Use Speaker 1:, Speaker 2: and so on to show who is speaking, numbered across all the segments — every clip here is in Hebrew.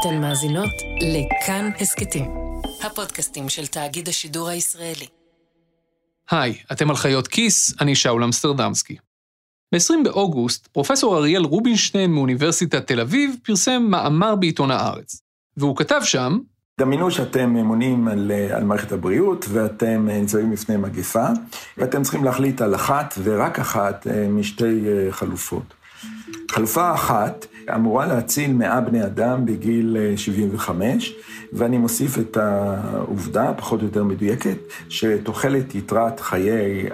Speaker 1: אתן מאזינות לכאן הסכתים, הפודקאסטים של תאגיד השידור הישראלי.
Speaker 2: היי, אתם על חיות כיס, אני שאול אמסטרדמסקי. ב-20 באוגוסט, פרופסור אריאל רובינשטיין מאוניברסיטת תל אביב פרסם מאמר בעיתון הארץ, והוא כתב שם,
Speaker 3: דמיינו שאתם ממונים על, על מערכת הבריאות ואתם ניצבים לפני מגפה, ואתם צריכים להחליט על אחת ורק אחת אה, משתי אה, חלופות. חלופה אחת אמורה להציל 100 בני אדם בגיל 75, אה, ואני מוסיף את העובדה, פחות או יותר מדויקת, שתוחלת יתרת חיי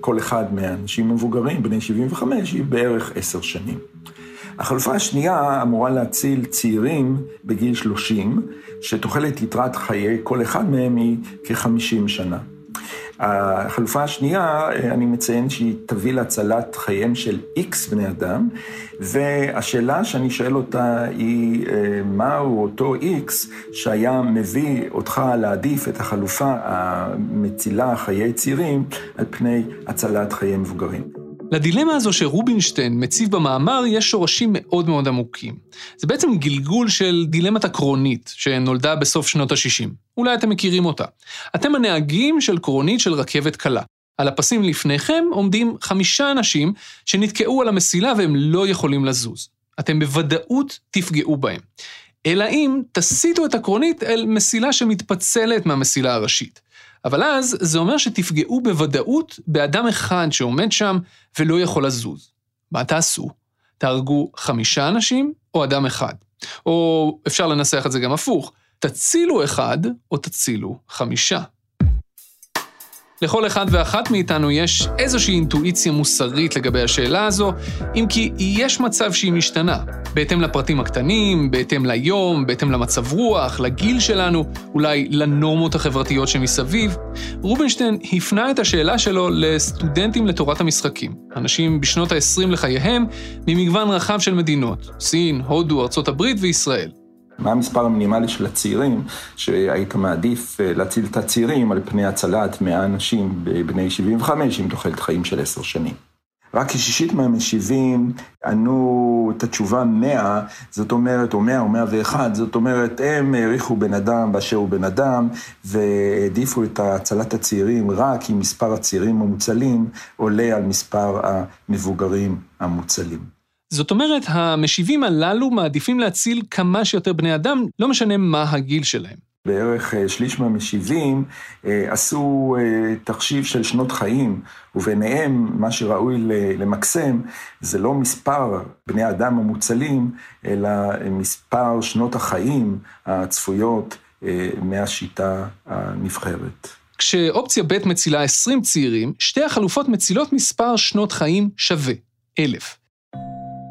Speaker 3: כל אחד מהאנשים המבוגרים, בני 75, היא בערך 10 שנים. החלופה השנייה אמורה להציל צעירים בגיל 30, שתוחלת יתרת חיי כל אחד מהם היא כ-50 שנה. החלופה השנייה, אני מציין שהיא תביא להצלת חייהם של איקס בני אדם, והשאלה שאני שואל אותה היא, מהו אותו איקס שהיה מביא אותך להעדיף את החלופה המצילה חיי צעירים על פני הצלת חיי מבוגרים.
Speaker 2: לדילמה הזו שרובינשטיין מציב במאמר יש שורשים מאוד מאוד עמוקים. זה בעצם גלגול של דילמת הקרונית, שנולדה בסוף שנות ה-60. אולי אתם מכירים אותה. אתם הנהגים של קרונית של רכבת קלה. על הפסים לפניכם עומדים חמישה אנשים שנתקעו על המסילה והם לא יכולים לזוז. אתם בוודאות תפגעו בהם. אלא אם תסיטו את הקרונית אל מסילה שמתפצלת מהמסילה הראשית. אבל אז זה אומר שתפגעו בוודאות באדם אחד שעומד שם ולא יכול לזוז. מה תעשו? תהרגו חמישה אנשים או אדם אחד? או אפשר לנסח את זה גם הפוך, תצילו אחד או תצילו חמישה. לכל אחד ואחת מאיתנו יש איזושהי אינטואיציה מוסרית לגבי השאלה הזו, אם כי יש מצב שהיא משתנה, בהתאם לפרטים הקטנים, בהתאם ליום, בהתאם למצב רוח, לגיל שלנו, אולי לנורמות החברתיות שמסביב. רובינשטיין הפנה את השאלה שלו לסטודנטים לתורת המשחקים, אנשים בשנות ה-20 לחייהם, ממגוון רחב של מדינות, סין, הודו, ארצות הברית וישראל.
Speaker 3: מה המספר המינימלי של הצעירים שהיית מעדיף אה, להציל את הצעירים על פני הצלת 100 אנשים בני 75 עם תוחלת חיים של 10 שנים. רק כשישית מהמשיבים ענו את התשובה 100, זאת אומרת, או 100 או 101, זאת אומרת, הם העריכו בן אדם באשר הוא בן אדם, והעדיפו את הצלת הצעירים רק אם מספר הצעירים המוצלים עולה על מספר המבוגרים המוצלים.
Speaker 2: זאת אומרת, המשיבים הללו מעדיפים להציל כמה שיותר בני אדם, לא משנה מה הגיל שלהם.
Speaker 3: בערך אה, שליש מהמשיבים אה, עשו אה, תחשיב של שנות חיים, וביניהם מה שראוי למקסם זה לא מספר בני אדם המוצלים, אלא מספר שנות החיים הצפויות מהשיטה הנבחרת.
Speaker 2: כשאופציה ב' מצילה 20 צעירים, שתי החלופות מצילות מספר שנות חיים שווה, אלף.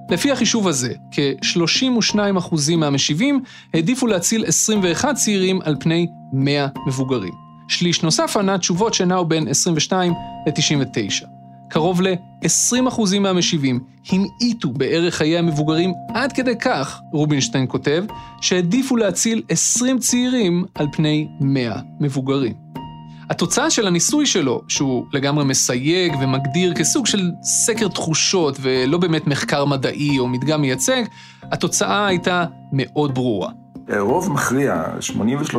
Speaker 2: לפי החישוב הזה, כ-32% מהמשיבים העדיפו להציל 21 צעירים על פני 100 מבוגרים. שליש נוסף ענה תשובות שנעו בין 22 ל-99. קרוב ל-20% מהמשיבים המעיטו בערך חיי המבוגרים עד כדי כך, רובינשטיין כותב, שהעדיפו להציל 20 צעירים על פני 100 מבוגרים. התוצאה של הניסוי שלו, שהוא לגמרי מסייג ומגדיר כסוג של סקר תחושות ולא באמת מחקר מדעי או מדגם מייצג, התוצאה הייתה מאוד ברורה.
Speaker 3: רוב מכריע,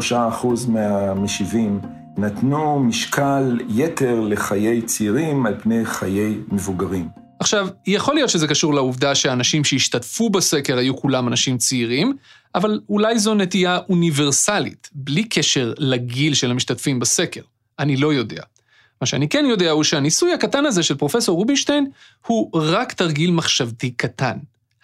Speaker 3: 83% מהמשיבים, נתנו משקל יתר לחיי צעירים על פני חיי מבוגרים.
Speaker 2: עכשיו, יכול להיות שזה קשור לעובדה שהאנשים שהשתתפו בסקר היו כולם אנשים צעירים, אבל אולי זו נטייה אוניברסלית, בלי קשר לגיל של המשתתפים בסקר. אני לא יודע. מה שאני כן יודע הוא שהניסוי הקטן הזה של פרופסור רובינשטיין הוא רק תרגיל מחשבתי קטן.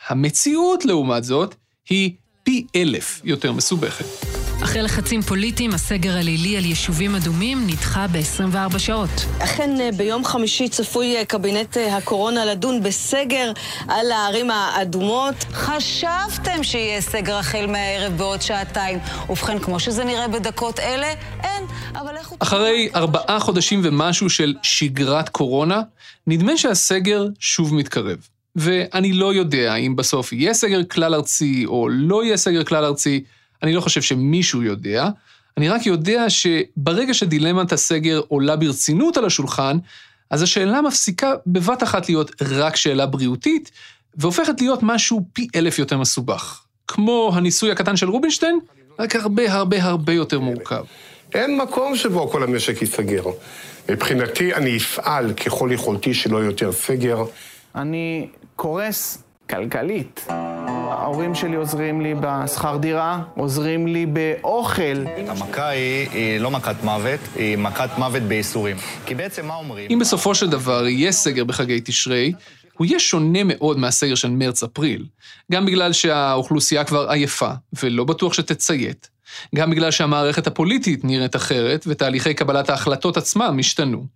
Speaker 2: המציאות, לעומת זאת, היא פי אלף יותר מסובכת.
Speaker 1: אחרי לחצים פוליטיים, הסגר הלילי על יישובים אדומים נדחה ב-24 שעות.
Speaker 4: אכן, אה, ביום חמישי צפוי אה, קבינט אה, הקורונה לדון בסגר על הערים האדומות. חשבתם שיהיה סגר החל מהערב בעוד שעתיים. ובכן, כמו שזה נראה בדקות אלה, אין. אבל איך הוא...
Speaker 2: אחרי ארבעה חודשים ומשהו של שגרת קורונה, נדמה שהסגר שוב מתקרב. ואני לא יודע אם בסוף יהיה סגר כלל ארצי או לא יהיה סגר כלל ארצי. אני לא חושב שמישהו יודע, אני רק יודע שברגע שדילמת הסגר עולה ברצינות על השולחן, אז השאלה מפסיקה בבת אחת להיות רק שאלה בריאותית, והופכת להיות משהו פי אלף יותר מסובך. כמו הניסוי הקטן של רובינשטיין, רק הרבה הרבה הרבה יותר מורכב.
Speaker 5: אין מקום שבו כל המשק ייסגר. מבחינתי, אני אפעל ככל יכולתי שלא יותר סגר.
Speaker 6: אני קורס כלכלית. ההורים שלי עוזרים לי בשכר דירה, עוזרים לי באוכל.
Speaker 7: המכה היא, היא לא מכת מוות, היא מכת מוות בייסורים. כי בעצם מה אומרים?
Speaker 2: אם בסופו של דבר יהיה סגר בחגי תשרי, הוא יהיה שונה מאוד מהסגר של מרץ-אפריל. גם בגלל שהאוכלוסייה כבר עייפה, ולא בטוח שתציית. גם בגלל שהמערכת הפוליטית נראית אחרת, ותהליכי קבלת ההחלטות עצמם השתנו.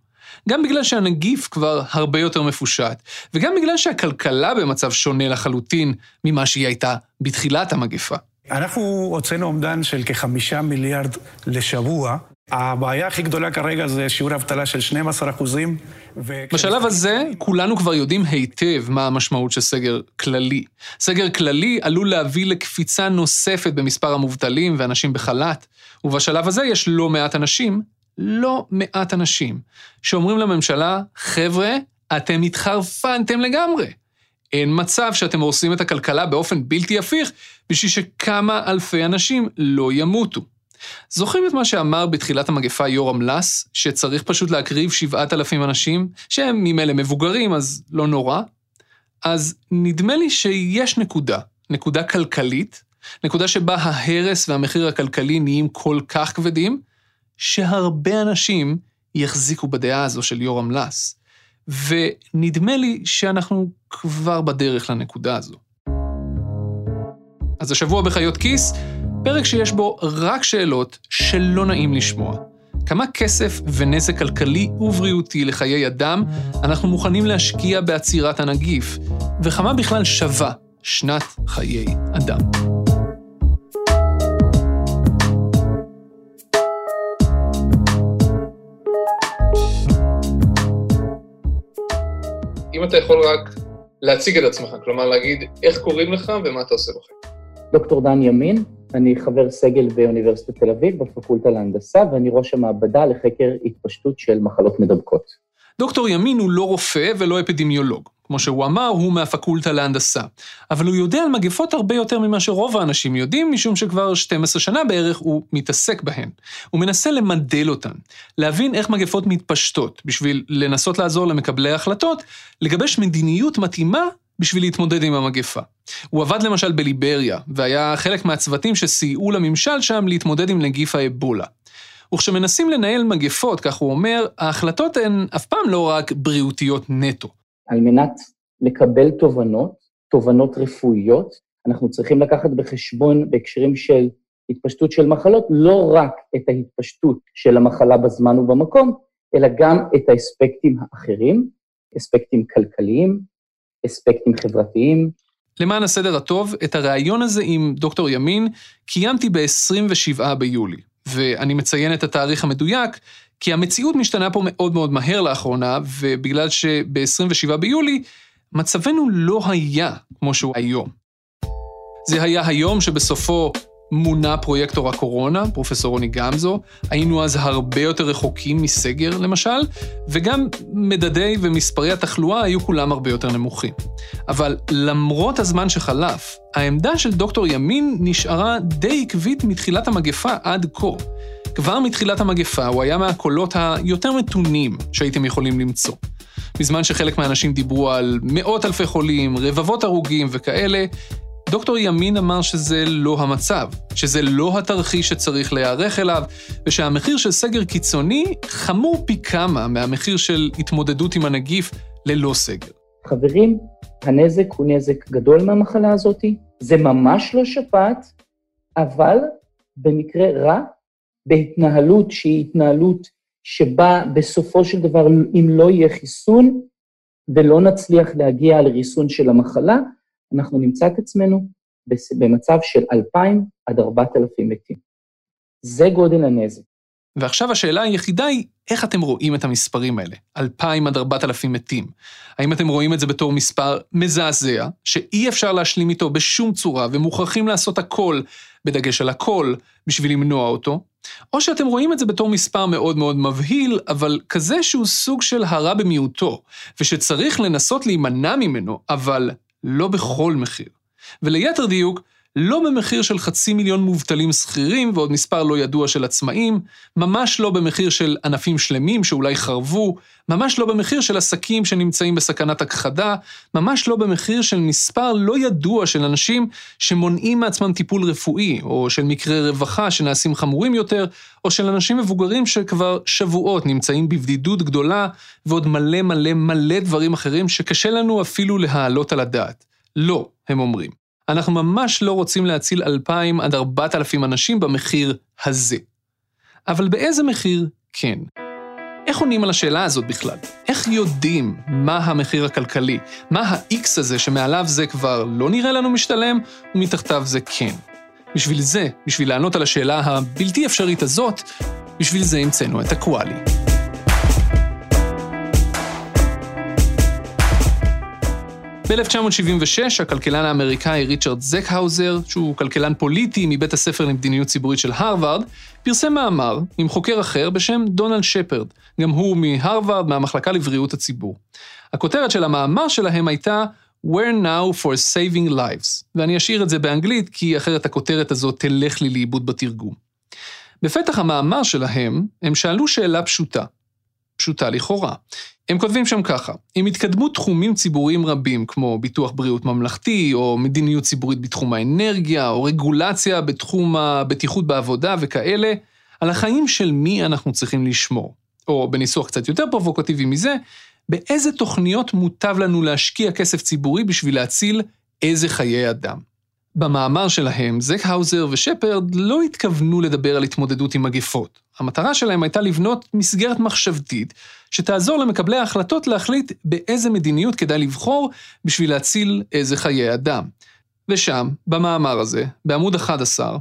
Speaker 2: גם בגלל שהנגיף כבר הרבה יותר מפושט, וגם בגלל שהכלכלה במצב שונה לחלוטין ממה שהיא הייתה בתחילת המגפה.
Speaker 8: אנחנו הוצאנו אומדן של כחמישה מיליארד לשבוע. הבעיה הכי גדולה כרגע זה שיעור אבטלה של 12 אחוזים. ו...
Speaker 2: בשלב הזה, כולנו כבר יודעים היטב מה המשמעות של סגר כללי. סגר כללי עלול להביא לקפיצה נוספת במספר המובטלים ואנשים בחל"ת, ובשלב הזה יש לא מעט אנשים לא מעט אנשים שאומרים לממשלה, חבר'ה, אתם התחרפנתם לגמרי. אין מצב שאתם הורסים את הכלכלה באופן בלתי הפיך בשביל שכמה אלפי אנשים לא ימותו. זוכרים את מה שאמר בתחילת המגפה יורם לס, שצריך פשוט להקריב שבעת אלפים אנשים, שהם ממילא מבוגרים, אז לא נורא? אז נדמה לי שיש נקודה, נקודה כלכלית, נקודה שבה ההרס והמחיר הכלכלי נהיים כל כך כבדים, שהרבה אנשים יחזיקו בדעה הזו של יורם לס, ונדמה לי שאנחנו כבר בדרך לנקודה הזו. אז השבוע בחיות כיס, פרק שיש בו רק שאלות שלא נעים לשמוע. כמה כסף ונזק כלכלי ובריאותי לחיי אדם אנחנו מוכנים להשקיע בעצירת הנגיף, וכמה בכלל שווה שנת חיי אדם. אם אתה יכול רק להציג את עצמך, כלומר להגיד איך קוראים לך ומה אתה עושה בחיים.
Speaker 9: דוקטור דן ימין, אני חבר סגל באוניברסיטת תל אביב בפקולטה להנדסה, ואני ראש המעבדה לחקר התפשטות של מחלות מדבקות.
Speaker 2: דוקטור ימין הוא לא רופא ולא אפידמיולוג. כמו שהוא אמר, הוא מהפקולטה להנדסה. אבל הוא יודע על מגפות הרבה יותר ממה שרוב האנשים יודעים, משום שכבר 12 שנה בערך הוא מתעסק בהן. הוא מנסה למדל אותן, להבין איך מגפות מתפשטות, בשביל לנסות לעזור למקבלי ההחלטות, לגבש מדיניות מתאימה בשביל להתמודד עם המגפה. הוא עבד למשל בליבריה, והיה חלק מהצוותים שסייעו לממשל שם להתמודד עם נגיף האבולה. וכשמנסים לנהל מגפות, כך הוא אומר, ההחלטות הן אף פעם לא רק בריאותיות נטו.
Speaker 9: על מנת לקבל תובנות, תובנות רפואיות, אנחנו צריכים לקחת בחשבון בהקשרים של התפשטות של מחלות, לא רק את ההתפשטות של המחלה בזמן ובמקום, אלא גם את האספקטים האחרים, אספקטים כלכליים, אספקטים חברתיים.
Speaker 2: למען הסדר הטוב, את הריאיון הזה עם דוקטור ימין קיימתי ב-27 ביולי, ואני מציין את התאריך המדויק, כי המציאות משתנה פה מאוד מאוד מהר לאחרונה, ובגלל שב-27 ביולי, מצבנו לא היה כמו שהוא היום. זה היה היום שבסופו מונה פרויקטור הקורונה, פרופסור רוני גמזו, היינו אז הרבה יותר רחוקים מסגר למשל, וגם מדדי ומספרי התחלואה היו כולם הרבה יותר נמוכים. אבל למרות הזמן שחלף, העמדה של דוקטור ימין נשארה די עקבית מתחילת המגפה עד כה. כבר מתחילת המגפה הוא היה מהקולות היותר מתונים שהייתם יכולים למצוא. בזמן שחלק מהאנשים דיברו על מאות אלפי חולים, רבבות הרוגים וכאלה, דוקטור ימין אמר שזה לא המצב, שזה לא התרחיש שצריך להיערך אליו, ושהמחיר של סגר קיצוני חמור פי כמה מהמחיר של התמודדות עם הנגיף ללא סגר.
Speaker 9: חברים, הנזק הוא נזק גדול מהמחלה הזאת, זה ממש לא שפעת, אבל במקרה רע, בהתנהלות שהיא התנהלות שבה בסופו של דבר, אם לא יהיה חיסון ולא נצליח להגיע לריסון של המחלה, אנחנו נמצא את עצמנו במצב של 2,000 עד 4,000 מתים. זה גודל הנזק.
Speaker 2: ועכשיו השאלה היחידה היא, איך אתם רואים את המספרים האלה? 2,000 עד 4,000 מתים. האם אתם רואים את זה בתור מספר מזעזע, שאי אפשר להשלים איתו בשום צורה, ומוכרחים לעשות הכל, בדגש על הכל, בשביל למנוע אותו? או שאתם רואים את זה בתור מספר מאוד מאוד מבהיל, אבל כזה שהוא סוג של הרע במיעוטו, ושצריך לנסות להימנע ממנו, אבל לא בכל מחיר. וליתר דיוק, לא במחיר של חצי מיליון מובטלים שכירים ועוד מספר לא ידוע של עצמאים, ממש לא במחיר של ענפים שלמים שאולי חרבו, ממש לא במחיר של עסקים שנמצאים בסכנת הכחדה, ממש לא במחיר של מספר לא ידוע של אנשים שמונעים מעצמם טיפול רפואי, או של מקרי רווחה שנעשים חמורים יותר, או של אנשים מבוגרים שכבר שבועות נמצאים בבדידות גדולה, ועוד מלא מלא מלא דברים אחרים שקשה לנו אפילו להעלות על הדעת. לא, הם אומרים. אנחנו ממש לא רוצים להציל 2,000 עד 4,000 אנשים במחיר הזה. אבל באיזה מחיר כן? איך עונים על השאלה הזאת בכלל? איך יודעים מה המחיר הכלכלי? מה ה-X הזה שמעליו זה כבר לא נראה לנו משתלם, ומתחתיו זה כן? בשביל זה, בשביל לענות על השאלה הבלתי אפשרית הזאת, בשביל זה המצאנו את הקוואלי. ב-1976, הכלכלן האמריקאי ריצ'רד זקהאוזר, שהוא כלכלן פוליטי מבית הספר למדיניות ציבורית של הרווארד, פרסם מאמר עם חוקר אחר בשם דונלד שפרד, גם הוא מהרווארד, מהמחלקה לבריאות הציבור. הכותרת של המאמר שלהם הייתה Where now for saving lives, ואני אשאיר את זה באנגלית, כי אחרת הכותרת הזאת תלך לי לאיבוד בתרגום. בפתח המאמר שלהם, הם שאלו שאלה פשוטה, פשוטה לכאורה. הם כותבים שם ככה, עם התקדמות תחומים ציבוריים רבים, כמו ביטוח בריאות ממלכתי, או מדיניות ציבורית בתחום האנרגיה, או רגולציה בתחום הבטיחות בעבודה וכאלה, על החיים של מי אנחנו צריכים לשמור. או בניסוח קצת יותר פרובוקטיבי מזה, באיזה תוכניות מוטב לנו להשקיע כסף ציבורי בשביל להציל איזה חיי אדם. במאמר שלהם, זקהאוזר ושפרד לא התכוונו לדבר על התמודדות עם מגפות. המטרה שלהם הייתה לבנות מסגרת מחשבתית שתעזור למקבלי ההחלטות להחליט באיזה מדיניות כדאי לבחור בשביל להציל איזה חיי אדם. ושם, במאמר הזה, בעמוד 11,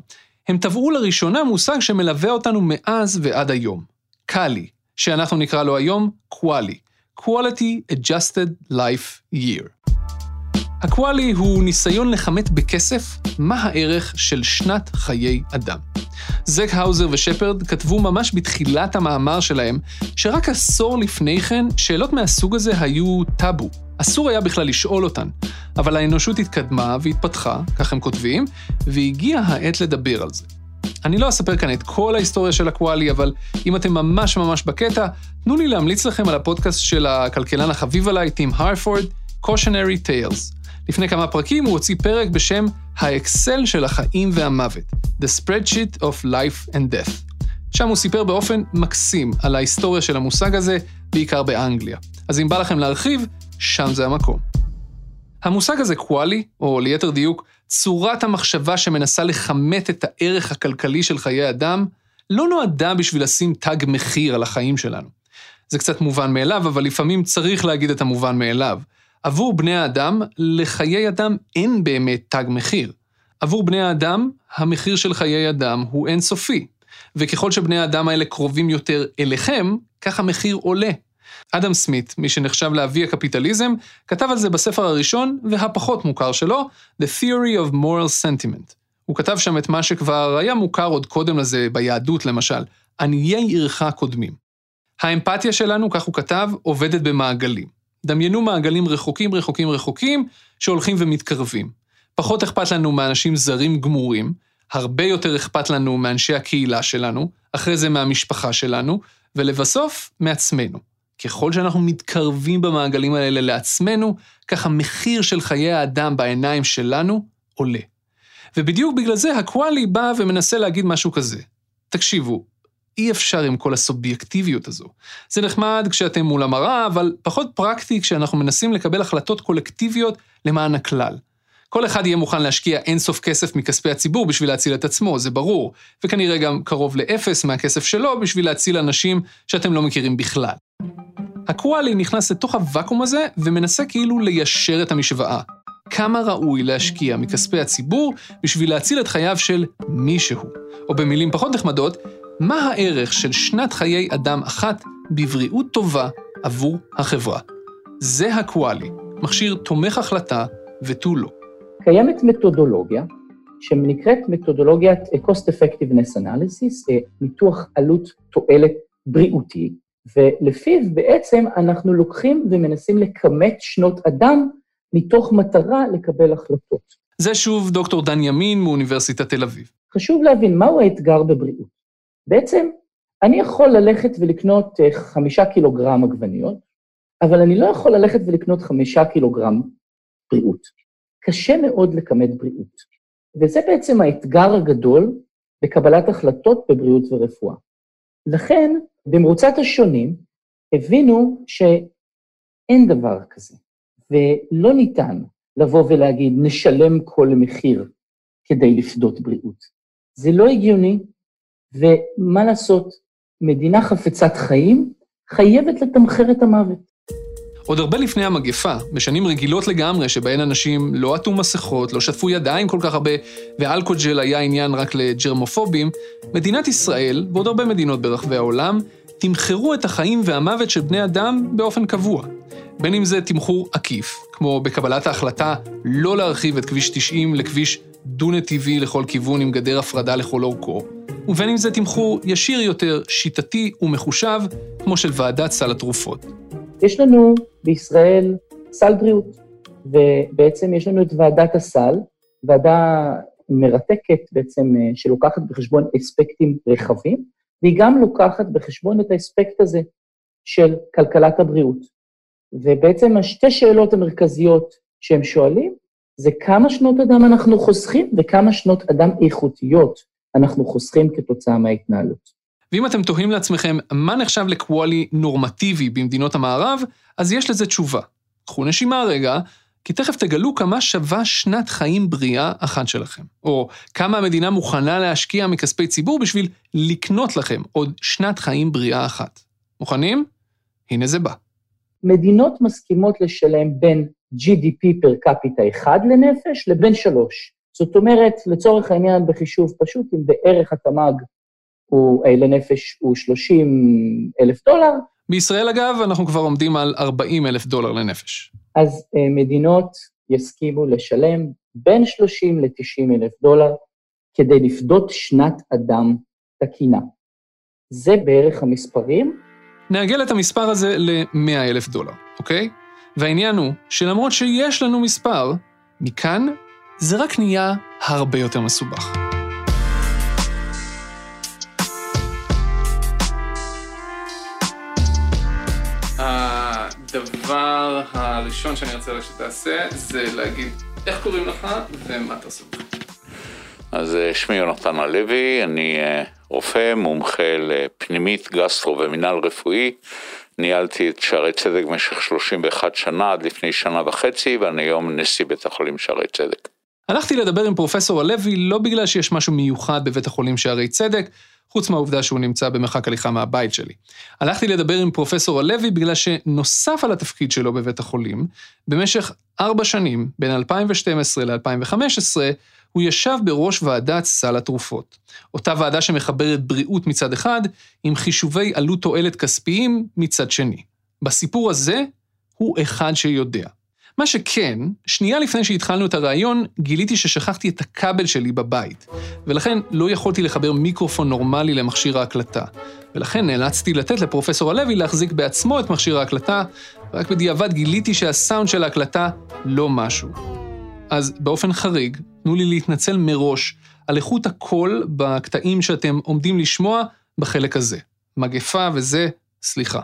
Speaker 2: הם טבעו לראשונה מושג שמלווה אותנו מאז ועד היום, קאלי, שאנחנו נקרא לו היום קוואלי, Quality Adjusted Life Year. הקוואלי הוא ניסיון לכמת בכסף מה הערך של שנת חיי אדם. זק האוזר ושפרד כתבו ממש בתחילת המאמר שלהם, שרק עשור לפני כן, שאלות מהסוג הזה היו טאבו. אסור היה בכלל לשאול אותן. אבל האנושות התקדמה והתפתחה, כך הם כותבים, והגיעה העת לדבר על זה. אני לא אספר כאן את כל ההיסטוריה של הקוואלי, אבל אם אתם ממש ממש בקטע, תנו לי להמליץ לכם על הפודקאסט של הכלכלן החביב עליי, טים הרפורד, Cautionary Tales. לפני כמה פרקים הוא הוציא פרק בשם האקסל של החיים והמוות, The Spreadsheet of Life and Death. שם הוא סיפר באופן מקסים על ההיסטוריה של המושג הזה, בעיקר באנגליה. אז אם בא לכם להרחיב, שם זה המקום. המושג הזה קוואלי, או ליתר דיוק, צורת המחשבה שמנסה לכמת את הערך הכלכלי של חיי אדם, לא נועדה בשביל לשים תג מחיר על החיים שלנו. זה קצת מובן מאליו, אבל לפעמים צריך להגיד את המובן מאליו. עבור בני האדם, לחיי אדם אין באמת תג מחיר. עבור בני האדם, המחיר של חיי אדם הוא אינסופי. וככל שבני האדם האלה קרובים יותר אליכם, כך המחיר עולה. אדם סמית, מי שנחשב לאבי הקפיטליזם, כתב על זה בספר הראשון והפחות מוכר שלו, The Theory of Moral Sentiment. הוא כתב שם את מה שכבר היה מוכר עוד קודם לזה ביהדות למשל, עניי עירך קודמים. האמפתיה שלנו, כך הוא כתב, עובדת במעגלים. דמיינו מעגלים רחוקים רחוקים רחוקים שהולכים ומתקרבים. פחות אכפת לנו מאנשים זרים גמורים, הרבה יותר אכפת לנו מאנשי הקהילה שלנו, אחרי זה מהמשפחה שלנו, ולבסוף, מעצמנו. ככל שאנחנו מתקרבים במעגלים האלה לעצמנו, כך המחיר של חיי האדם בעיניים שלנו עולה. ובדיוק בגלל זה הקוואלי בא ומנסה להגיד משהו כזה. תקשיבו, אי אפשר עם כל הסובייקטיביות הזו. זה נחמד כשאתם מול המראה, אבל פחות פרקטי כשאנחנו מנסים לקבל החלטות קולקטיביות למען הכלל. כל אחד יהיה מוכן להשקיע אינסוף כסף מכספי הציבור בשביל להציל את עצמו, זה ברור, וכנראה גם קרוב לאפס מהכסף שלו בשביל להציל אנשים שאתם לא מכירים בכלל. הקוואלי נכנס לתוך הוואקום הזה ומנסה כאילו ליישר את המשוואה. כמה ראוי להשקיע מכספי הציבור בשביל להציל את חייו של מישהו. או במילים פחות נחמדות, מה הערך של שנת חיי אדם אחת בבריאות טובה עבור החברה? זה הקוואלי, מכשיר תומך החלטה ותו לא.
Speaker 9: קיימת מתודולוגיה שנקראת מתודולוגיית Cost Effectiveness Analysis, אה, ניתוח עלות תועלת בריאותי, ולפיו בעצם אנחנו לוקחים ומנסים לכמת שנות אדם מתוך מטרה לקבל החלטות.
Speaker 2: זה שוב דוקטור דן ימין מאוניברסיטת תל אביב.
Speaker 9: חשוב להבין מהו האתגר בבריאות. בעצם, אני יכול ללכת ולקנות אה, חמישה קילוגרם עגבניות, אבל אני לא יכול ללכת ולקנות חמישה קילוגרם בריאות. קשה מאוד לכמת בריאות. וזה בעצם האתגר הגדול בקבלת החלטות בבריאות ורפואה. לכן, במרוצת השונים, הבינו שאין דבר כזה, ולא ניתן לבוא ולהגיד, נשלם כל מחיר כדי לפדות בריאות. זה לא הגיוני, ומה לעשות, מדינה חפצת חיים חייבת לתמחר את המוות.
Speaker 2: עוד הרבה לפני המגפה, בשנים רגילות לגמרי, שבהן אנשים לא עטו מסכות, לא שטפו ידיים כל כך הרבה, ואלכוג'ל היה עניין רק לג'רמופובים, מדינת ישראל, ועוד הרבה מדינות ברחבי העולם, תמחרו את החיים והמוות של בני אדם באופן קבוע. בין אם זה תמחור עקיף, כמו בקבלת ההחלטה לא להרחיב את כביש 90 לכביש דו-נתיבי לכל כיוון עם גדר הפרדה לכל אורכו, ובין אם זה תמחור ישיר יותר, שיטתי ומחושב, כמו של ועדת סל התרופות.
Speaker 9: יש לנו בישראל סל בריאות, ובעצם יש לנו את ועדת הסל, ועדה מרתקת בעצם, אה, שלוקחת בחשבון אספקטים רחבים, והיא גם לוקחת בחשבון את האספקט הזה של כלכלת הבריאות. ובעצם השתי שאלות המרכזיות שהם שואלים, זה כמה שנות אדם אנחנו חוסכים וכמה שנות אדם איכותיות אנחנו חוסכים כתוצאה מההתנהלות.
Speaker 2: ואם אתם תוהים לעצמכם מה נחשב לקוואלי נורמטיבי במדינות המערב, אז יש לזה תשובה. קחו נשימה רגע, כי תכף תגלו כמה שווה שנת חיים בריאה אחת שלכם. או כמה המדינה מוכנה להשקיע מכספי ציבור בשביל לקנות לכם עוד שנת חיים בריאה אחת. מוכנים? הנה זה בא.
Speaker 9: מדינות מסכימות לשלם בין GDP פר קפיטה אחד לנפש לבין שלוש. זאת אומרת, לצורך העניין בחישוב פשוט, אם בערך התמ"ג הוא, אה, לנפש הוא 30 אלף דולר.
Speaker 2: בישראל, אגב, אנחנו כבר עומדים על 40 אלף דולר לנפש.
Speaker 9: אז אה, מדינות יסכימו לשלם בין 30 ל-90 אלף דולר כדי לפדות שנת אדם תקינה. זה בערך המספרים.
Speaker 2: נעגל את המספר הזה ל-100 אלף דולר, אוקיי? והעניין הוא שלמרות שיש לנו מספר, מכאן זה רק נהיה הרבה יותר מסובך. הדבר הראשון שאני רוצה שתעשה זה להגיד איך קוראים לך ומה אתה עושה.
Speaker 10: אז אה, שמי יונתן הלוי, אני אה, רופא, מומחה לפנימית, גסטרו ומינהל רפואי. ניהלתי את שערי צדק במשך 31 שנה, עד לפני שנה וחצי, ואני היום נשיא בית החולים שערי צדק.
Speaker 2: הלכתי לדבר עם פרופסור הלוי לא בגלל שיש משהו מיוחד בבית החולים שערי צדק, חוץ מהעובדה שהוא נמצא במרחק הליכה מהבית שלי. הלכתי לדבר עם פרופסור הלוי בגלל שנוסף על התפקיד שלו בבית החולים, במשך ארבע שנים, בין 2012 ל-2015, הוא ישב בראש ועדת סל התרופות. אותה ועדה שמחברת בריאות מצד אחד, עם חישובי עלות תועלת כספיים מצד שני. בסיפור הזה, הוא אחד שיודע. מה שכן, שנייה לפני שהתחלנו את הראיון, גיליתי ששכחתי את הכבל שלי בבית, ולכן לא יכולתי לחבר מיקרופון נורמלי למכשיר ההקלטה. ולכן נאלצתי לתת לפרופסור הלוי להחזיק בעצמו את מכשיר ההקלטה, ורק בדיעבד גיליתי שהסאונד של ההקלטה לא משהו. אז באופן חריג, תנו לי להתנצל מראש על איכות הקול בקטעים שאתם עומדים לשמוע בחלק הזה. מגפה וזה, סליחה.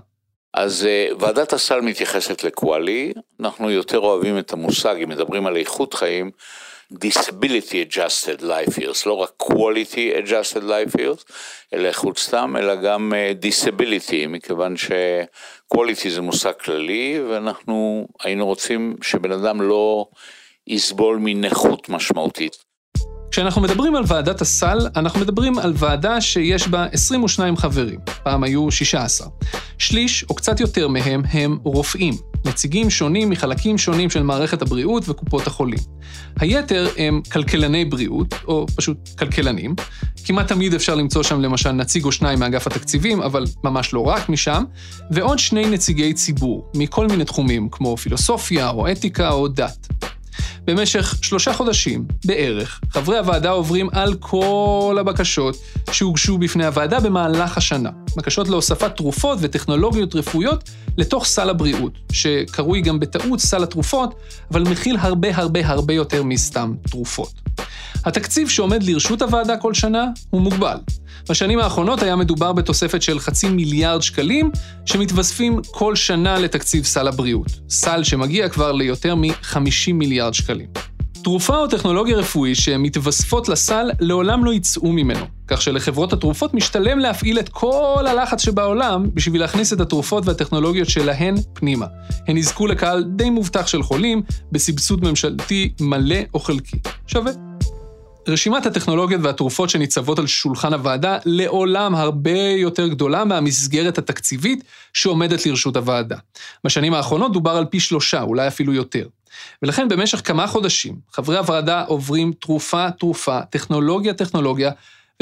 Speaker 10: אז uh, ועדת הסל מתייחסת לקואלי, אנחנו יותר אוהבים את המושג, אם מדברים על איכות חיים, disability adjusted life years, לא רק quality adjusted life years, אלא איכות סתם, אלא גם uh, disability, מכיוון ש-quality זה מושג כללי, ואנחנו היינו רוצים שבן אדם לא יסבול מנכות משמעותית.
Speaker 2: כשאנחנו מדברים על ועדת הסל, אנחנו מדברים על ועדה שיש בה 22 חברים, פעם היו 16. שליש, או קצת יותר מהם, הם רופאים, נציגים שונים מחלקים שונים של מערכת הבריאות וקופות החולים. היתר הם כלכלני בריאות, או פשוט כלכלנים. כמעט תמיד אפשר למצוא שם למשל נציג או שניים מאגף התקציבים, אבל ממש לא רק משם, ועוד שני נציגי ציבור, מכל מיני תחומים, כמו פילוסופיה, או אתיקה, או דת. במשך שלושה חודשים, בערך, חברי הוועדה עוברים על כל הבקשות שהוגשו בפני הוועדה במהלך השנה. בקשות להוספת תרופות וטכנולוגיות רפואיות לתוך סל הבריאות, שקרוי גם בטעות סל התרופות, אבל מכיל הרבה הרבה הרבה יותר מסתם תרופות. התקציב שעומד לרשות הוועדה כל שנה הוא מוגבל. בשנים האחרונות היה מדובר בתוספת של חצי מיליארד שקלים, שמתווספים כל שנה לתקציב סל הבריאות. סל שמגיע כבר ליותר מ-50 מיליארד שקלים. תרופה או טכנולוגיה רפואית שמתווספות לסל לעולם לא יצאו ממנו, כך שלחברות התרופות משתלם להפעיל את כל הלחץ שבעולם בשביל להכניס את התרופות והטכנולוגיות שלהן פנימה. הן יזכו לקהל די מובטח של חולים, בסבסוד ממשלתי מלא או חלקי. שווה. רשימת הטכנולוגיות והתרופות שניצבות על שולחן הוועדה לעולם הרבה יותר גדולה מהמסגרת התקציבית שעומדת לרשות הוועדה. בשנים האחרונות דובר על פי שלושה, אולי אפילו יותר. ולכן במשך כמה חודשים, חברי הוועדה עוברים תרופה-תרופה, טכנולוגיה-טכנולוגיה,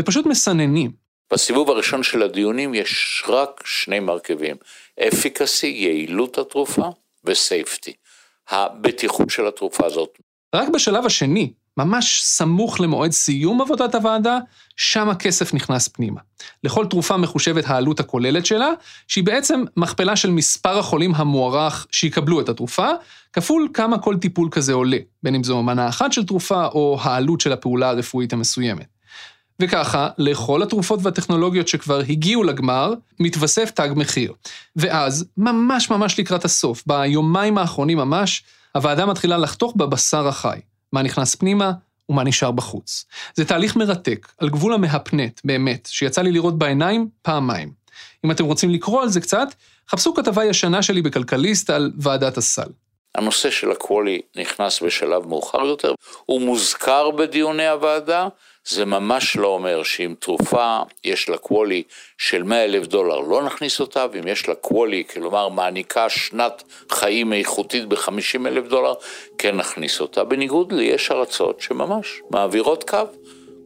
Speaker 2: ופשוט מסננים.
Speaker 10: בסיבוב הראשון של הדיונים יש רק שני מרכיבים, אפיקסי, יעילות התרופה, וסייפטי, הבטיחות של התרופה הזאת.
Speaker 2: רק בשלב השני, ממש סמוך למועד סיום עבודת הוועדה, שם הכסף נכנס פנימה. לכל תרופה מחושבת העלות הכוללת שלה, שהיא בעצם מכפלה של מספר החולים המוערך שיקבלו את התרופה, כפול כמה כל טיפול כזה עולה, בין אם זו מנה אחת של תרופה או העלות של הפעולה הרפואית המסוימת. וככה, לכל התרופות והטכנולוגיות שכבר הגיעו לגמר, מתווסף תג מחיר. ואז, ממש ממש לקראת הסוף, ביומיים האחרונים ממש, הוועדה מתחילה לחתוך בבשר החי. מה נכנס פנימה ומה נשאר בחוץ. זה תהליך מרתק, על גבול המהפנט, באמת, שיצא לי לראות בעיניים פעמיים. אם אתם רוצים לקרוא על זה קצת, חפשו כתבה ישנה שלי בכלכליסט על ועדת הסל.
Speaker 10: הנושא של הקוולי נכנס בשלב מאוחר יותר, הוא מוזכר בדיוני הוועדה, זה ממש לא אומר שאם תרופה יש לה קוולי של 100 אלף דולר לא נכניס אותה, ואם יש לה קוולי, כלומר מעניקה שנת חיים איכותית ב-50 אלף דולר, כן נכניס אותה, בניגוד לי יש ארצות שממש מעבירות קו,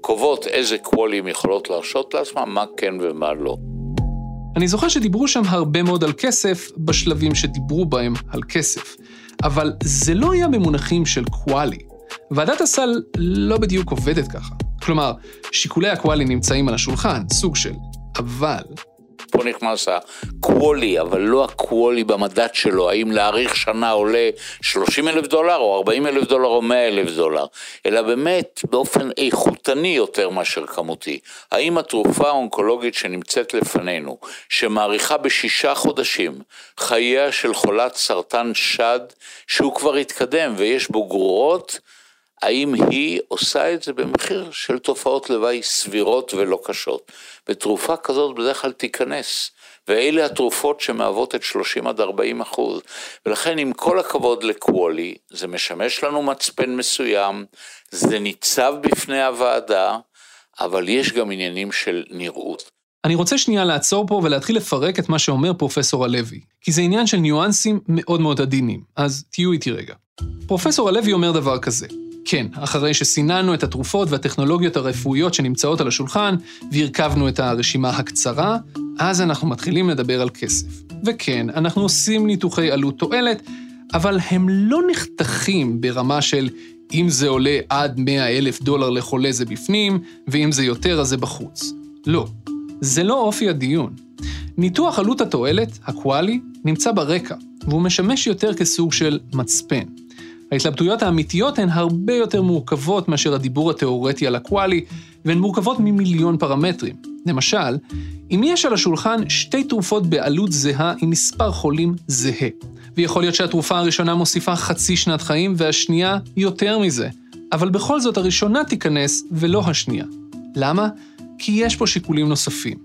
Speaker 10: קובעות איזה קוולי הן יכולות להרשות לעצמן, מה כן ומה לא.
Speaker 2: אני זוכר שדיברו שם הרבה מאוד על כסף בשלבים שדיברו בהם על כסף, אבל זה לא היה במונחים של קואלי. ועדת הסל לא בדיוק עובדת ככה. כלומר, שיקולי הקואלי נמצאים על השולחן, סוג של, אבל...
Speaker 10: פה נכנס הקוולי, אבל לא הקוולי במדד שלו, האם להאריך שנה עולה 30 אלף דולר או 40 אלף דולר או 100 אלף דולר, אלא באמת באופן איכותני יותר מאשר כמותי. האם התרופה האונקולוגית שנמצאת לפנינו, שמאריכה בשישה חודשים חייה של חולת סרטן שד, שהוא כבר התקדם ויש בו גרורות, האם היא עושה את זה במחיר של תופעות לוואי סבירות ולא קשות. ותרופה כזאת בדרך כלל תיכנס, ואלה התרופות שמהוות את 30 עד 40 אחוז. ולכן עם כל הכבוד לקוולי, זה משמש לנו מצפן מסוים, זה ניצב בפני הוועדה, אבל יש גם עניינים של נראות.
Speaker 2: אני רוצה שנייה לעצור פה ולהתחיל לפרק את מה שאומר פרופסור הלוי, כי זה עניין של ניואנסים מאוד מאוד עדינים, אז תהיו איתי רגע. פרופסור הלוי אומר דבר כזה, כן, אחרי שסיננו את התרופות והטכנולוגיות הרפואיות שנמצאות על השולחן, והרכבנו את הרשימה הקצרה, אז אנחנו מתחילים לדבר על כסף. וכן, אנחנו עושים ניתוחי עלות תועלת, אבל הם לא נחתכים ברמה של אם זה עולה עד 100 אלף דולר לחולה זה בפנים, ואם זה יותר אז זה בחוץ. לא, זה לא אופי הדיון. ניתוח עלות התועלת, הקואלי, נמצא ברקע, והוא משמש יותר כסוג של מצפן. ההתלבטויות האמיתיות הן הרבה יותר מורכבות מאשר הדיבור התאורטי על הקואלי, והן מורכבות ממיליון פרמטרים. למשל, אם יש על השולחן שתי תרופות בעלות זהה עם מספר חולים זהה, ויכול להיות שהתרופה הראשונה מוסיפה חצי שנת חיים והשנייה יותר מזה, אבל בכל זאת הראשונה תיכנס ולא השנייה. למה? כי יש פה שיקולים נוספים.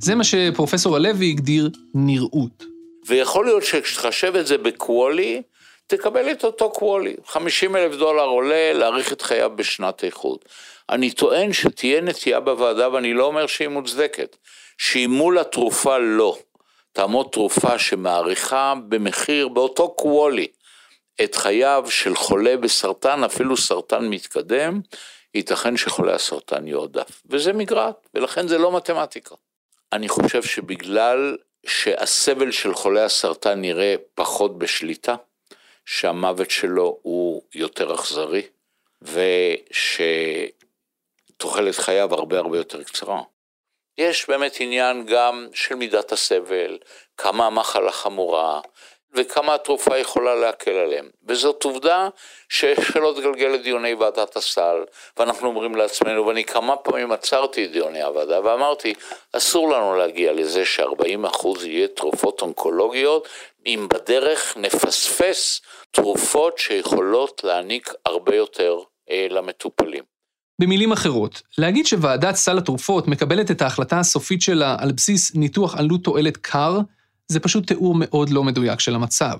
Speaker 2: זה מה שפרופסור הלוי הגדיר נראות.
Speaker 10: ויכול להיות שכשתחשב את זה בקוולי, תקבל את אותו קוולי. 50 אלף דולר עולה להאריך את חייו בשנת איכות. אני טוען שתהיה נטייה בוועדה, ואני לא אומר שהיא מוצדקת, שאם מול התרופה לא, תעמוד תרופה שמעריכה במחיר, באותו קוולי, את חייו של חולה בסרטן, אפילו סרטן מתקדם, ייתכן שחולה הסרטן יועדף. וזה מגרעת, ולכן זה לא מתמטיקה. אני חושב שבגלל שהסבל של חולי הסרטן נראה פחות בשליטה, שהמוות שלו הוא יותר אכזרי, ושתוחלת חייו הרבה הרבה יותר קצרה. יש באמת עניין גם של מידת הסבל, כמה המחלה חמורה, וכמה התרופה יכולה להקל עליהם. וזאת עובדה שיש לא תגלגל לדיוני ועדת הסל, ואנחנו אומרים לעצמנו, ואני כמה פעמים עצרתי את דיוני הוועדה ואמרתי, אסור לנו להגיע לזה ש-40% יהיה תרופות אונקולוגיות, אם בדרך נפספס תרופות שיכולות להעניק הרבה יותר אה, למטופלים.
Speaker 2: במילים אחרות, להגיד שוועדת סל התרופות מקבלת את ההחלטה הסופית שלה על בסיס ניתוח עלות תועלת קר, זה פשוט תיאור מאוד לא מדויק של המצב.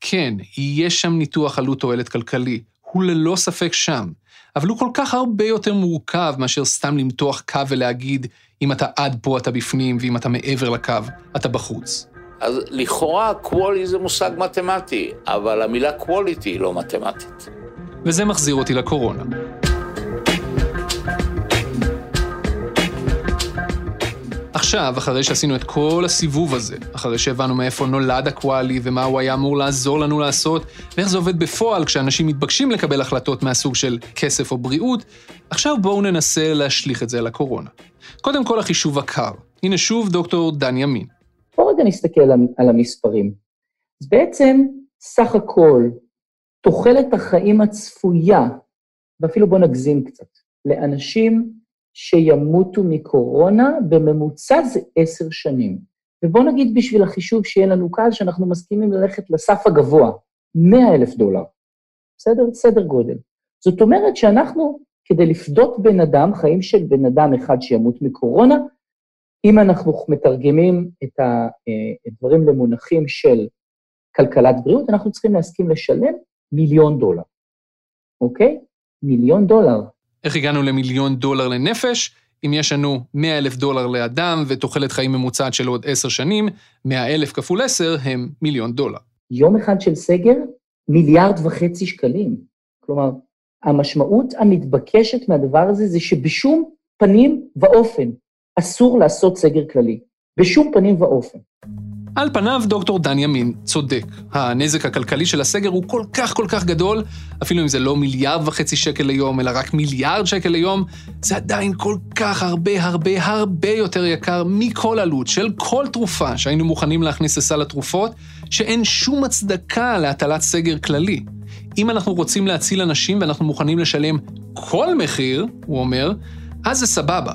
Speaker 2: כן, יש שם ניתוח עלות תועלת כלכלי, הוא ללא ספק שם, אבל הוא כל כך הרבה יותר מורכב מאשר סתם למתוח קו ולהגיד אם אתה עד פה אתה בפנים ואם אתה מעבר לקו אתה בחוץ.
Speaker 10: אז לכאורה קוולי זה מושג מתמטי, אבל המילה קווליטי היא לא מתמטית.
Speaker 2: וזה מחזיר אותי לקורונה. עכשיו, אחרי שעשינו את כל הסיבוב הזה, אחרי שהבנו מאיפה נולד הקוואלי ומה הוא היה אמור לעזור לנו לעשות, ואיך זה עובד בפועל כשאנשים מתבקשים לקבל החלטות מהסוג של כסף או בריאות, עכשיו בואו ננסה להשליך את זה על הקורונה. קודם כל החישוב הקר. הנה שוב דוקטור דן ימין.
Speaker 9: בואו רגע נסתכל על המספרים. אז בעצם, סך הכל, תוחלת החיים הצפויה, ואפילו בואו נגזים קצת, לאנשים שימותו מקורונה, בממוצע זה עשר שנים. ובואו נגיד בשביל החישוב שיהיה לנו קל, שאנחנו מסכימים ללכת לסף הגבוה, 100 אלף דולר. בסדר? סדר גודל. זאת אומרת שאנחנו, כדי לפדות בן אדם, חיים של בן אדם אחד שימות מקורונה, אם אנחנו מתרגמים את הדברים למונחים של כלכלת בריאות, אנחנו צריכים להסכים לשלם מיליון דולר, אוקיי? מיליון דולר.
Speaker 2: איך הגענו למיליון דולר לנפש? אם יש לנו 100 אלף דולר לאדם ותוחלת חיים ממוצעת של עוד 10 שנים, 100 אלף כפול 10 הם מיליון דולר.
Speaker 9: יום אחד של סגר, מיליארד וחצי שקלים. כלומר, המשמעות המתבקשת מהדבר הזה זה שבשום פנים ואופן אסור לעשות סגר כללי. בשום פנים ואופן.
Speaker 2: על פניו דוקטור דן ימין צודק. הנזק הכלכלי של הסגר הוא כל כך כל כך גדול, אפילו אם זה לא מיליארד וחצי שקל ליום, אלא רק מיליארד שקל ליום, זה עדיין כל כך הרבה הרבה הרבה יותר יקר מכל עלות של כל תרופה שהיינו מוכנים להכניס לסל התרופות, שאין שום הצדקה להטלת סגר כללי. אם אנחנו רוצים להציל אנשים ואנחנו מוכנים לשלם כל מחיר, הוא אומר, אז זה סבבה.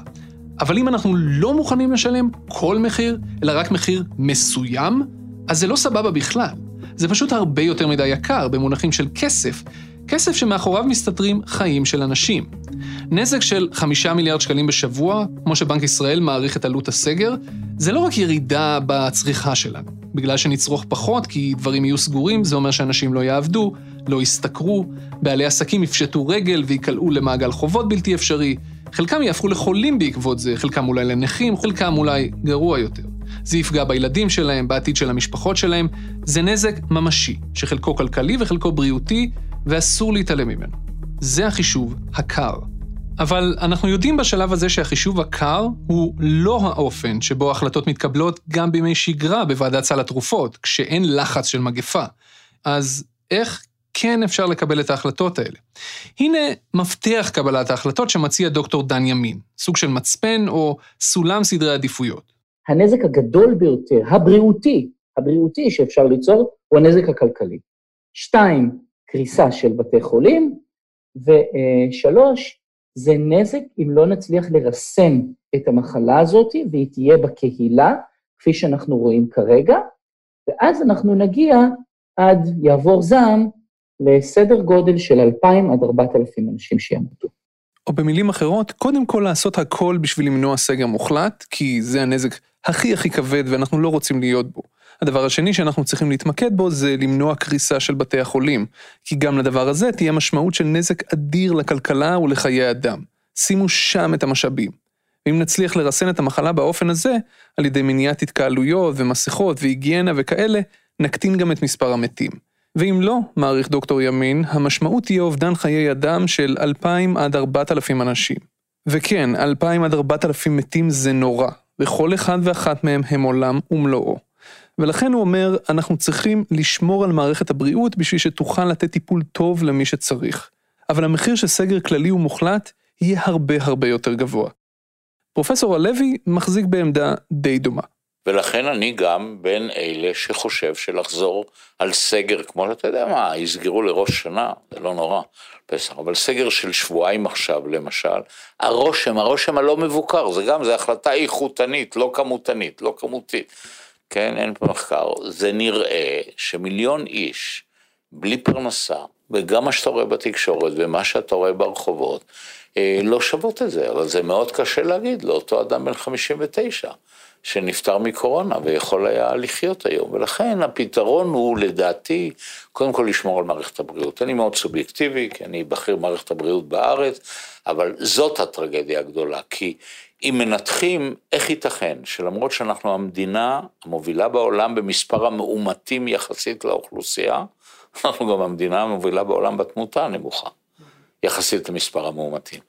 Speaker 2: אבל אם אנחנו לא מוכנים לשלם כל מחיר, אלא רק מחיר מסוים, אז זה לא סבבה בכלל. זה פשוט הרבה יותר מדי יקר במונחים של כסף, כסף שמאחוריו מסתתרים חיים של אנשים. נזק של חמישה מיליארד שקלים בשבוע, כמו שבנק ישראל מעריך את עלות הסגר, זה לא רק ירידה בצריכה שלנו. בגלל שנצרוך פחות, כי דברים יהיו סגורים, זה אומר שאנשים לא יעבדו, לא ישתכרו, בעלי עסקים יפשטו רגל ויקלעו למעגל חובות בלתי אפשרי, חלקם יהפכו לחולים בעקבות זה, חלקם אולי לנכים, חלקם אולי גרוע יותר. זה יפגע בילדים שלהם, בעתיד של המשפחות שלהם. זה נזק ממשי, שחלקו כלכלי וחלקו בריאותי, ואסור להתעלם ממנו. זה החישוב הקר. אבל אנחנו יודעים בשלב הזה שהחישוב הקר הוא לא האופן שבו החלטות מתקבלות גם בימי שגרה בוועדת סל התרופות, כשאין לחץ של מגפה. אז איך כן אפשר לקבל את ההחלטות האלה. הנה מפתח קבלת ההחלטות שמציע דוקטור דן ימין, סוג של מצפן או סולם סדרי עדיפויות.
Speaker 9: הנזק הגדול ביותר, הבריאותי, הבריאותי שאפשר ליצור, הוא הנזק הכלכלי. שתיים, קריסה של בתי חולים, ושלוש, זה נזק אם לא נצליח לרסן את המחלה הזאת והיא תהיה בקהילה, כפי שאנחנו רואים כרגע, ואז אנחנו נגיע עד יעבור זעם לסדר גודל של 2,000 עד 4,000 אנשים שימותו.
Speaker 2: או במילים אחרות, קודם כל לעשות הכל בשביל למנוע סגר מוחלט, כי זה הנזק הכי הכי כבד ואנחנו לא רוצים להיות בו. הדבר השני שאנחנו צריכים להתמקד בו זה למנוע קריסה של בתי החולים, כי גם לדבר הזה תהיה משמעות של נזק אדיר לכלכלה ולחיי אדם. שימו שם את המשאבים. ואם נצליח לרסן את המחלה באופן הזה, על ידי מניעת התקהלויות ומסכות והיגיינה וכאלה, נקטין גם את מספר המתים. ואם לא, מעריך דוקטור ימין, המשמעות תהיה אובדן חיי אדם של 2,000 עד 4,000 אנשים. וכן, 2,000 עד 4,000 מתים זה נורא, וכל אחד ואחת מהם הם עולם ומלואו. ולכן הוא אומר, אנחנו צריכים לשמור על מערכת הבריאות בשביל שתוכל לתת טיפול טוב למי שצריך. אבל המחיר של סגר כללי ומוחלט יהיה הרבה הרבה יותר גבוה. פרופסור הלוי מחזיק בעמדה די דומה.
Speaker 10: ולכן אני גם בין אלה שחושב שלחזור על סגר, כמו שאתה יודע מה, יסגרו לראש שנה, זה לא נורא, פסח, אבל סגר של שבועיים עכשיו, למשל, הרושם, הרושם הלא מבוקר, זה גם, זה החלטה איכותנית, לא כמותנית, לא כמותית, כן, אין פה מחקר, זה נראה שמיליון איש, בלי פרנסה, וגם מה שאתה רואה בתקשורת ומה שאתה רואה ברחובות, אה, לא שוות את זה, אבל זה מאוד קשה להגיד לאותו אדם בן 59. שנפטר מקורונה ויכול היה לחיות היום. ולכן הפתרון הוא לדעתי, קודם כל לשמור על מערכת הבריאות. אני מאוד סובייקטיבי, כי אני בכיר מערכת הבריאות בארץ, אבל זאת הטרגדיה הגדולה, כי אם מנתחים, איך ייתכן שלמרות שאנחנו המדינה המובילה בעולם במספר המאומתים יחסית לאוכלוסייה, אנחנו גם המדינה המובילה בעולם בתמותה הנמוכה, יחסית למספר המאומתים.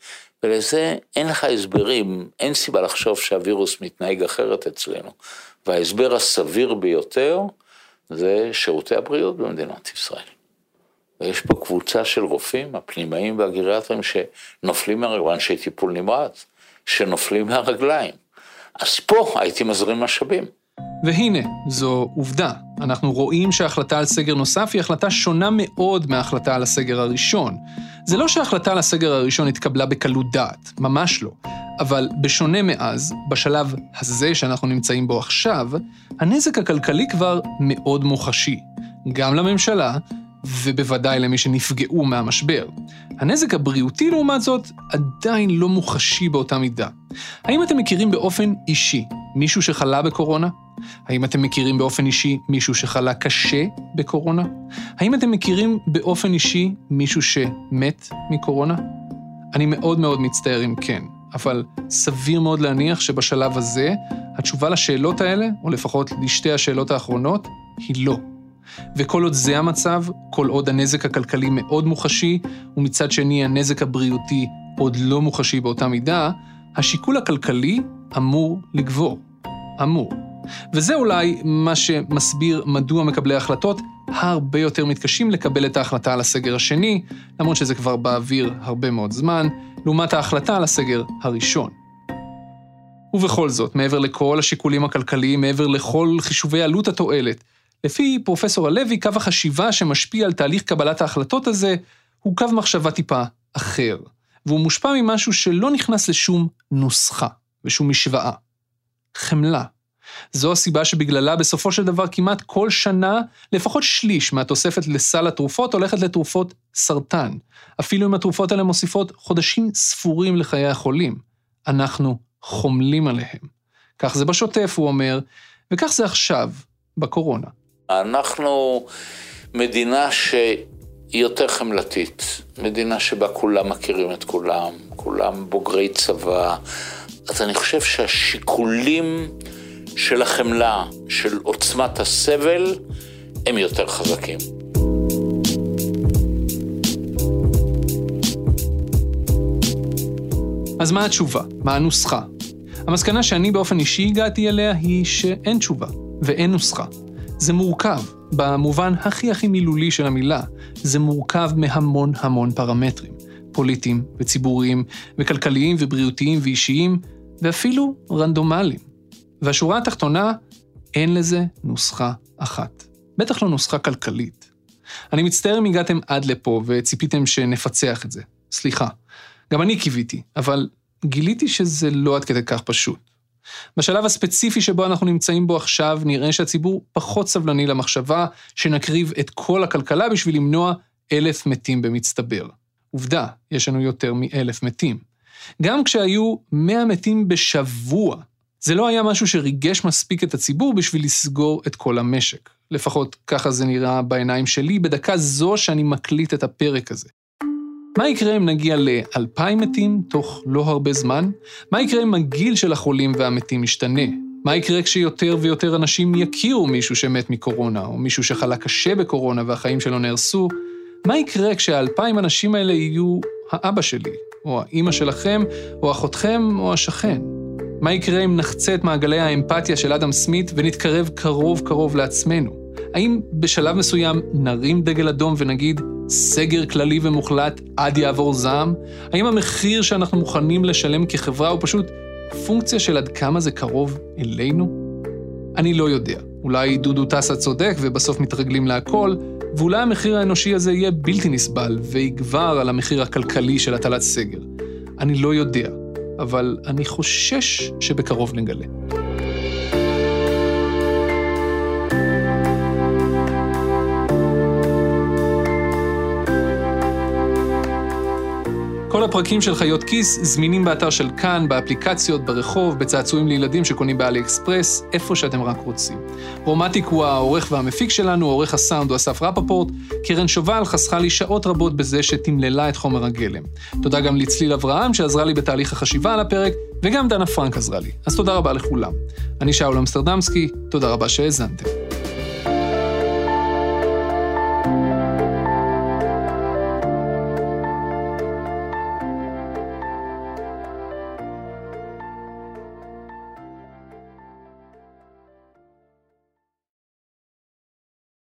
Speaker 10: ולזה אין לך הסברים, אין סיבה לחשוב שהווירוס מתנהג אחרת אצלנו. וההסבר הסביר ביותר זה שירותי הבריאות במדינת ישראל. ויש פה קבוצה של רופאים, הפנימאים והגריאטרים, שנופלים מהרגליים, אנשי טיפול נמרץ, שנופלים מהרגליים. אז פה הייתי מזרים משאבים.
Speaker 2: והנה, זו עובדה. אנחנו רואים שההחלטה על סגר נוסף היא החלטה שונה מאוד מההחלטה על הסגר הראשון. זה לא שההחלטה על הסגר הראשון התקבלה בקלות דעת, ממש לא. אבל בשונה מאז, בשלב הזה שאנחנו נמצאים בו עכשיו, הנזק הכלכלי כבר מאוד מוחשי. גם לממשלה, ובוודאי למי שנפגעו מהמשבר. הנזק הבריאותי, לעומת זאת, עדיין לא מוחשי באותה מידה. האם אתם מכירים באופן אישי מישהו שחלה בקורונה? האם אתם מכירים באופן אישי מישהו שחלה קשה בקורונה? האם אתם מכירים באופן אישי מישהו שמת מקורונה? אני מאוד מאוד מצטער אם כן, אבל סביר מאוד להניח שבשלב הזה, התשובה לשאלות האלה, או לפחות לשתי השאלות האחרונות, היא לא. וכל עוד זה המצב, כל עוד הנזק הכלכלי מאוד מוחשי, ומצד שני הנזק הבריאותי עוד לא מוחשי באותה מידה, השיקול הכלכלי אמור לגבור. אמור. וזה אולי מה שמסביר מדוע מקבלי ההחלטות הרבה יותר מתקשים לקבל את ההחלטה על הסגר השני, למרות שזה כבר באוויר הרבה מאוד זמן, לעומת ההחלטה על הסגר הראשון. ובכל זאת, מעבר לכל השיקולים הכלכליים, מעבר לכל חישובי עלות התועלת, לפי פרופסור הלוי, קו החשיבה שמשפיע על תהליך קבלת ההחלטות הזה, הוא קו מחשבה טיפה אחר, והוא מושפע ממשהו שלא נכנס לשום נוסחה ושום משוואה. חמלה. זו הסיבה שבגללה בסופו של דבר כמעט כל שנה, לפחות שליש מהתוספת לסל התרופות הולכת לתרופות סרטן. אפילו אם התרופות האלה מוסיפות חודשים ספורים לחיי החולים. אנחנו חומלים עליהם. כך זה בשוטף, הוא אומר, וכך זה עכשיו, בקורונה.
Speaker 10: אנחנו מדינה שהיא יותר חמלתית, מדינה שבה כולם מכירים את כולם, כולם בוגרי צבא, אז אני חושב שהשיקולים של החמלה, של עוצמת הסבל, הם יותר חזקים.
Speaker 2: אז מה התשובה? מה הנוסחה? המסקנה שאני באופן אישי הגעתי אליה היא שאין תשובה ואין נוסחה. זה מורכב, במובן הכי הכי מילולי של המילה, זה מורכב מהמון המון פרמטרים, פוליטיים וציבוריים וכלכליים ובריאותיים ואישיים, ואפילו רנדומליים. והשורה התחתונה, אין לזה נוסחה אחת. בטח לא נוסחה כלכלית. אני מצטער אם הגעתם עד לפה וציפיתם שנפצח את זה. סליחה. גם אני קיוויתי, אבל גיליתי שזה לא עד כדי כך פשוט. בשלב הספציפי שבו אנחנו נמצאים בו עכשיו, נראה שהציבור פחות סבלני למחשבה שנקריב את כל הכלכלה בשביל למנוע אלף מתים במצטבר. עובדה, יש לנו יותר מאלף מתים. גם כשהיו מאה מתים בשבוע, זה לא היה משהו שריגש מספיק את הציבור בשביל לסגור את כל המשק. לפחות ככה זה נראה בעיניים שלי בדקה זו שאני מקליט את הפרק הזה. מה יקרה אם נגיע לאלפיים מתים תוך לא הרבה זמן? מה יקרה אם הגיל של החולים והמתים ישתנה? מה יקרה כשיותר ויותר אנשים יכירו מישהו שמת מקורונה, או מישהו שחלה קשה בקורונה והחיים שלו נהרסו? מה יקרה כשהאלפיים אנשים האלה יהיו האבא שלי, או האימא שלכם, או אחותכם, או השכן? מה יקרה אם נחצה את מעגלי האמפתיה של אדם סמית ונתקרב קרוב קרוב לעצמנו? האם בשלב מסוים נרים דגל אדום ונגיד, סגר כללי ומוחלט עד יעבור זעם? האם המחיר שאנחנו מוכנים לשלם כחברה הוא פשוט פונקציה של עד כמה זה קרוב אלינו? אני לא יודע. אולי דודו טסה צודק ובסוף מתרגלים להכל, ואולי המחיר האנושי הזה יהיה בלתי נסבל ויגבר על המחיר הכלכלי של הטלת סגר. אני לא יודע, אבל אני חושש שבקרוב נגלה. כל הפרקים של חיות כיס זמינים באתר של כאן, באפליקציות, ברחוב, בצעצועים לילדים שקונים באלי אקספרס, איפה שאתם רק רוצים. רומטיק הוא העורך והמפיק שלנו, עורך הסאונד הוא אסף רפפורט, קרן שובל חסכה לי שעות רבות בזה שתמללה את חומר הגלם. תודה גם לצליל אברהם שעזרה לי בתהליך החשיבה על הפרק, וגם דנה פרנק עזרה לי. אז תודה רבה לכולם. אני שאול אמסטרדמסקי, תודה רבה שהאזנתם.